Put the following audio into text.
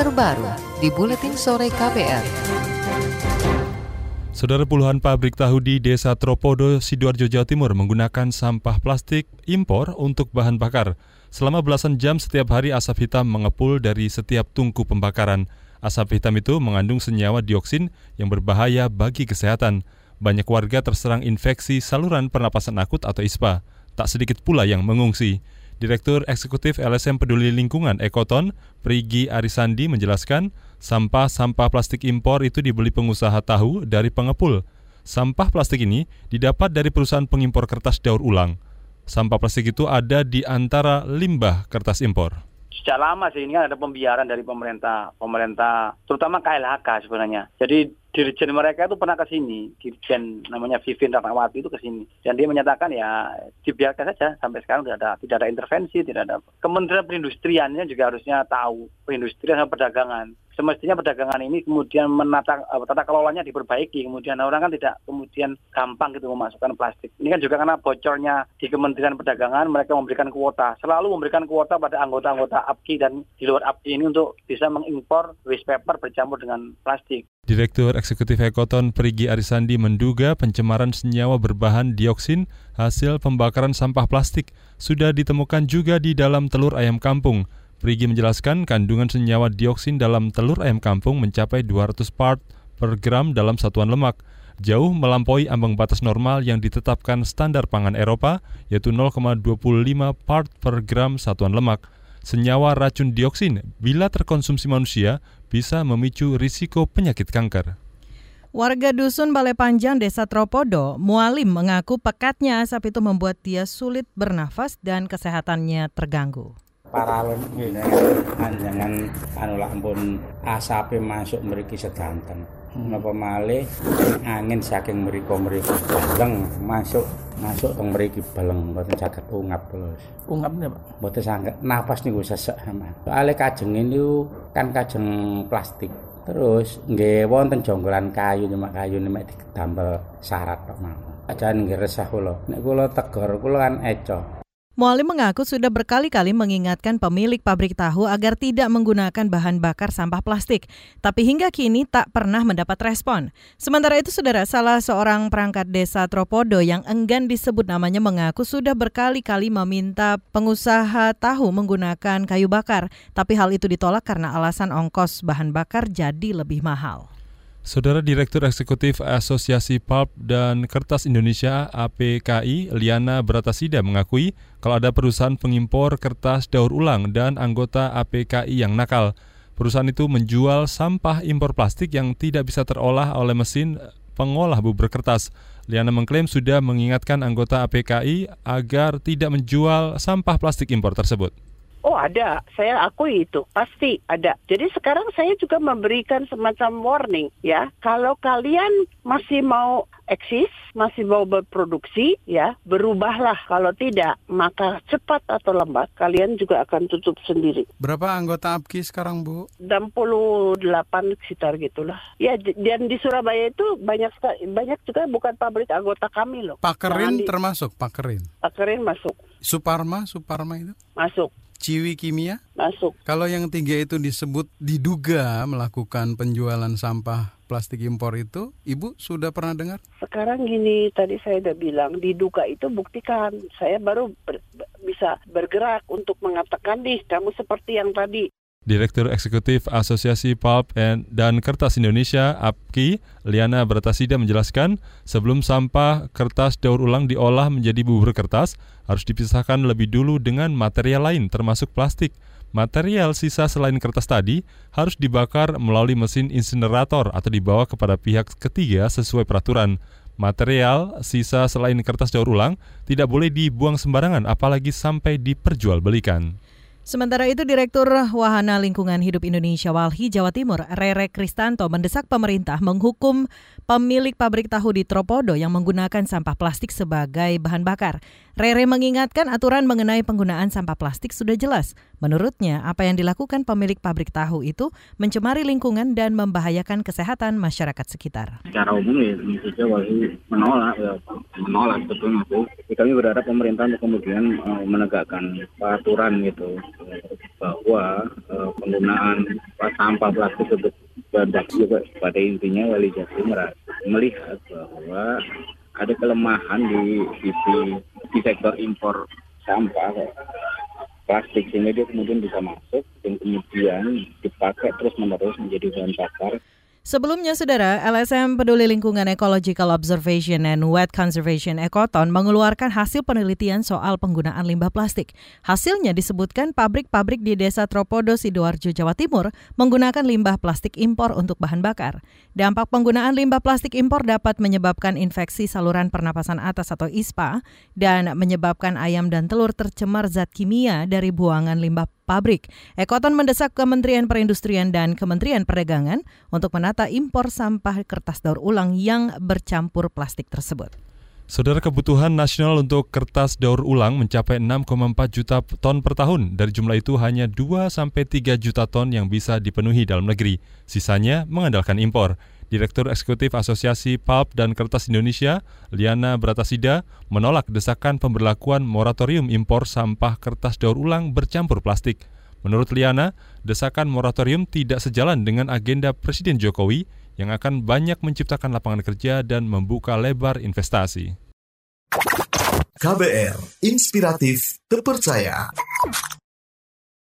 terbaru di Buletin Sore KPR. Saudara puluhan pabrik tahu di Desa Tropodo, Sidoarjo, Jawa Timur menggunakan sampah plastik impor untuk bahan bakar. Selama belasan jam setiap hari asap hitam mengepul dari setiap tungku pembakaran. Asap hitam itu mengandung senyawa dioksin yang berbahaya bagi kesehatan. Banyak warga terserang infeksi saluran pernapasan akut atau ISPA. Tak sedikit pula yang mengungsi. Direktur Eksekutif LSM Peduli Lingkungan Ekoton, Prigi Arisandi menjelaskan, sampah-sampah plastik impor itu dibeli pengusaha tahu dari pengepul. Sampah plastik ini didapat dari perusahaan pengimpor kertas daur ulang. Sampah plastik itu ada di antara limbah kertas impor sejak lama sih ini kan ada pembiaran dari pemerintah, pemerintah terutama KLHK sebenarnya. Jadi dirjen mereka itu pernah ke sini, dirjen namanya Vivin Ratnawati itu ke sini. Dan dia menyatakan ya dibiarkan saja. Sampai sekarang tidak ada tidak ada intervensi, tidak ada. Kementerian Perindustriannya juga harusnya tahu perindustrian dan perdagangan. Semestinya perdagangan ini kemudian menata uh, tata kelolanya diperbaiki. Kemudian orang kan tidak kemudian gampang gitu memasukkan plastik. Ini kan juga karena bocornya di Kementerian Perdagangan mereka memberikan kuota. Selalu memberikan kuota pada anggota-anggota APKI dan di luar APKI ini untuk bisa mengimpor waste paper bercampur dengan plastik Direktur Eksekutif Ekoton Prigi Arisandi menduga pencemaran senyawa berbahan dioksin hasil pembakaran sampah plastik sudah ditemukan juga di dalam telur ayam kampung. Prigi menjelaskan kandungan senyawa dioksin dalam telur ayam kampung mencapai 200 part per gram dalam satuan lemak, jauh melampaui ambang batas normal yang ditetapkan standar pangan Eropa, yaitu 0,25 part per gram satuan lemak. Senyawa racun dioksin bila terkonsumsi manusia bisa memicu risiko penyakit kanker. Warga dusun Balai Panjang Desa Tropodo, Mualim mengaku pekatnya asap itu membuat dia sulit bernafas dan kesehatannya terganggu. Paralon ini jangan anu ampun asape masuk mriki sedanten napa malih angin saking mriko mriko baleng masuk masuk teng mriki baleng mboten saged ungap terus ungap napa mboten saged napas niku sesek aman soalé kajeng niku kan kajeng plastik. Terus nggih wonten jonggolan kayu nyemak kayu nek digedambel syarat tok mau ajan nggih resah kula. Nek kula tegor kula kan eco Mualim mengaku sudah berkali-kali mengingatkan pemilik pabrik tahu agar tidak menggunakan bahan bakar sampah plastik, tapi hingga kini tak pernah mendapat respon. Sementara itu, saudara, salah seorang perangkat desa Tropodo yang enggan disebut namanya mengaku sudah berkali-kali meminta pengusaha tahu menggunakan kayu bakar, tapi hal itu ditolak karena alasan ongkos bahan bakar jadi lebih mahal. Saudara Direktur Eksekutif Asosiasi Pulp dan Kertas Indonesia APKI, Liana Bratasida mengakui kalau ada perusahaan pengimpor kertas daur ulang dan anggota APKI yang nakal. Perusahaan itu menjual sampah impor plastik yang tidak bisa terolah oleh mesin pengolah bubur kertas. Liana mengklaim sudah mengingatkan anggota APKI agar tidak menjual sampah plastik impor tersebut. Oh ada, saya akui itu pasti ada. Jadi sekarang saya juga memberikan semacam warning ya. Kalau kalian masih mau eksis, masih mau berproduksi ya, berubahlah. Kalau tidak, maka cepat atau lambat kalian juga akan tutup sendiri. Berapa anggota APKI sekarang Bu? 68 sekitar gitulah. Ya dan di Surabaya itu banyak banyak juga bukan pabrik anggota kami loh. Pakerin di... termasuk Pakerin. Pakerin masuk. Suparma, Suparma itu? Masuk. Ciwi Kimia? Masuk. Kalau yang tiga itu disebut diduga melakukan penjualan sampah plastik impor itu, Ibu sudah pernah dengar? Sekarang gini, tadi saya udah bilang, diduga itu buktikan. Saya baru ber, bisa bergerak untuk mengatakan nih, kamu seperti yang tadi. Direktur Eksekutif Asosiasi Pulp dan Kertas Indonesia APKI, Liana Bratasida menjelaskan, sebelum sampah kertas daur ulang diolah menjadi bubur kertas, harus dipisahkan lebih dulu dengan material lain termasuk plastik. Material sisa selain kertas tadi harus dibakar melalui mesin insinerator atau dibawa kepada pihak ketiga sesuai peraturan. Material sisa selain kertas daur ulang tidak boleh dibuang sembarangan apalagi sampai diperjualbelikan. Sementara itu, Direktur Wahana Lingkungan Hidup Indonesia Walhi Jawa Timur, Rere Kristanto, mendesak pemerintah menghukum pemilik pabrik tahu di Tropodo yang menggunakan sampah plastik sebagai bahan bakar. Rere mengingatkan aturan mengenai penggunaan sampah plastik sudah jelas. Menurutnya, apa yang dilakukan pemilik pabrik tahu itu mencemari lingkungan dan membahayakan kesehatan masyarakat sekitar. Secara umum ya, Walhi menolak, ya, menolak sebetulnya. Kami berharap pemerintah untuk kemudian uh, menegakkan aturan gitu bahwa uh, penggunaan sampah plastik untuk baku juga pada intinya Wali Jatim melihat bahwa ada kelemahan di sisi di sektor impor sampah plastik sehingga dia kemudian bisa masuk dan kemudian dipakai terus menerus menjadi bahan bakar Sebelumnya, Saudara, LSM Peduli Lingkungan Ecological Observation and Wet Conservation Ekoton mengeluarkan hasil penelitian soal penggunaan limbah plastik. Hasilnya disebutkan pabrik-pabrik di Desa Tropodo, Sidoarjo, Jawa Timur menggunakan limbah plastik impor untuk bahan bakar. Dampak penggunaan limbah plastik impor dapat menyebabkan infeksi saluran pernapasan atas atau ISPA dan menyebabkan ayam dan telur tercemar zat kimia dari buangan limbah pabrik. Ekoton mendesak Kementerian Perindustrian dan Kementerian Perdagangan untuk menata impor sampah kertas daur ulang yang bercampur plastik tersebut. Saudara kebutuhan nasional untuk kertas daur ulang mencapai 6,4 juta ton per tahun. Dari jumlah itu hanya 2 sampai 3 juta ton yang bisa dipenuhi dalam negeri. Sisanya mengandalkan impor. Direktur Eksekutif Asosiasi Pulp dan Kertas Indonesia, Liana Bratasida, menolak desakan pemberlakuan moratorium impor sampah kertas daur ulang bercampur plastik. Menurut Liana, desakan moratorium tidak sejalan dengan agenda Presiden Jokowi yang akan banyak menciptakan lapangan kerja dan membuka lebar investasi. KBR, inspiratif, terpercaya.